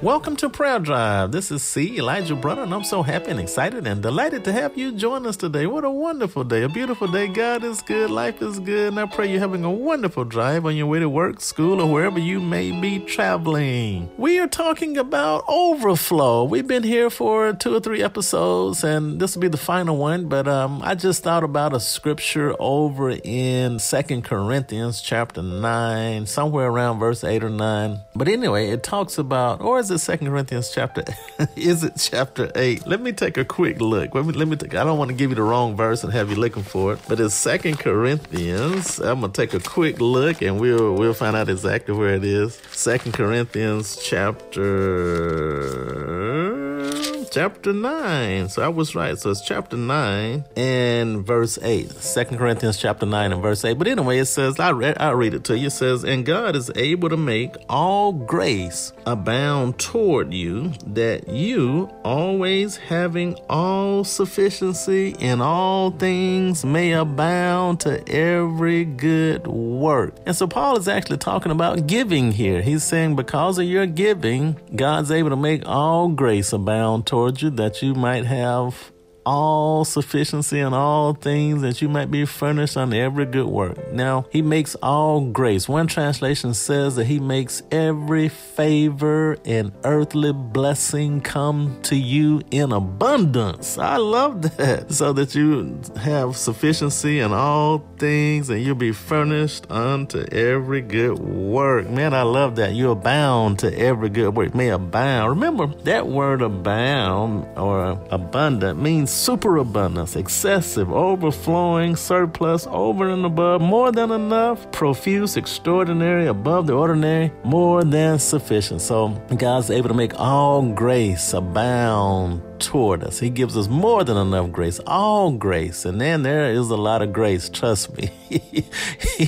Welcome to Prayer Drive. This is C. Elijah Bronner, and I'm so happy and excited and delighted to have you join us today. What a wonderful day, a beautiful day. God is good, life is good, and I pray you're having a wonderful drive on your way to work, school, or wherever you may be traveling. We are talking about overflow. We've been here for two or three episodes, and this will be the final one, but um, I just thought about a scripture over in Second Corinthians chapter 9, somewhere around verse 8 or 9. But anyway, it talks about, or is it Second Corinthians chapter? is it chapter eight? Let me take a quick look. Let me let me. Take, I don't want to give you the wrong verse and have you looking for it, but it's Second Corinthians. I'm gonna take a quick look and we'll we'll find out exactly where it is. Second Corinthians chapter chapter 9. So I was right. So it's chapter 9 and verse 8. Second Corinthians chapter 9 and verse 8. But anyway, it says, I read, I'll read it to you. It says, And God is able to make all grace abound toward you, that you, always having all sufficiency in all things, may abound to every good work. And so Paul is actually talking about giving here. He's saying, Because of your giving, God's able to make all grace abound toward towards you that you might have all sufficiency in all things that you might be furnished on every good work. Now, he makes all grace. One translation says that he makes every favor and earthly blessing come to you in abundance. I love that. So that you have sufficiency in all things and you'll be furnished unto every good work. Man, I love that. You abound to every good work. May abound. Remember, that word abound or abundant means superabundance, excessive, overflowing, surplus, over and above, more than enough, profuse, extraordinary, above the ordinary, more than sufficient. So God's able to make all grace abound toward us. He gives us more than enough grace, all grace. And then there is a lot of grace, trust me.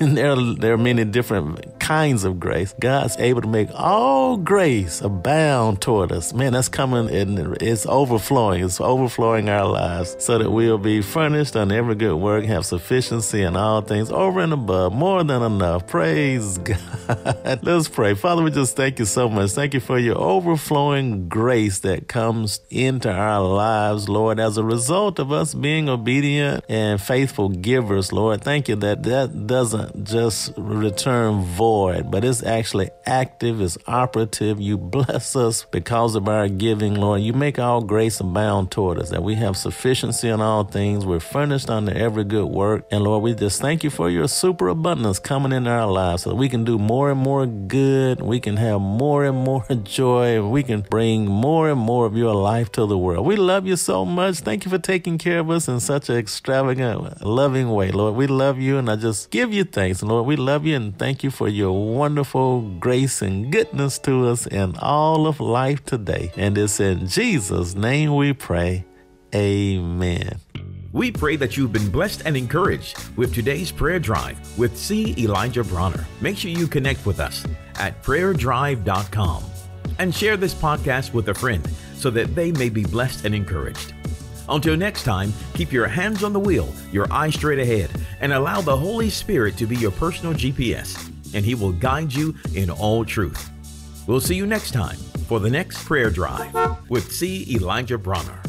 there, there are many different kinds of grace. God's able to make all grace abound toward us. Man, that's coming and it's overflowing. It's overflowing our lives so that we'll be furnished on every good work, have sufficiency in all things over and above, more than enough. Praise God. Let's pray. Father, we just thank you so much. Thank you for your overflowing grace that comes into our lives, Lord, as a result of us being obedient and faithful givers, Lord. Thank you that that doesn't just return void, but it's actually active, it's operative. You bless us because of our giving, Lord. You make all grace abound toward us, that we have sufficiency in all things. We're furnished unto every good work. And Lord, we just thank you for your superabundance coming into our lives so that we can do more and more good. We can have more and more joy. We can bring more and more of your life to the world. We love you so much. Thank you for taking care of us in such an extravagant, loving way, Lord. We love you and I just give you thanks, Lord. We love you and thank you for your wonderful grace and goodness to us in all of life today. And it's in Jesus' name we pray. Amen. We pray that you've been blessed and encouraged with today's prayer drive with C. Elijah Bronner. Make sure you connect with us at prayerdrive.com and share this podcast with a friend so that they may be blessed and encouraged. Until next time, keep your hands on the wheel, your eyes straight ahead, and allow the Holy Spirit to be your personal GPS, and He will guide you in all truth. We'll see you next time for the next prayer drive with C. Elijah Bronner.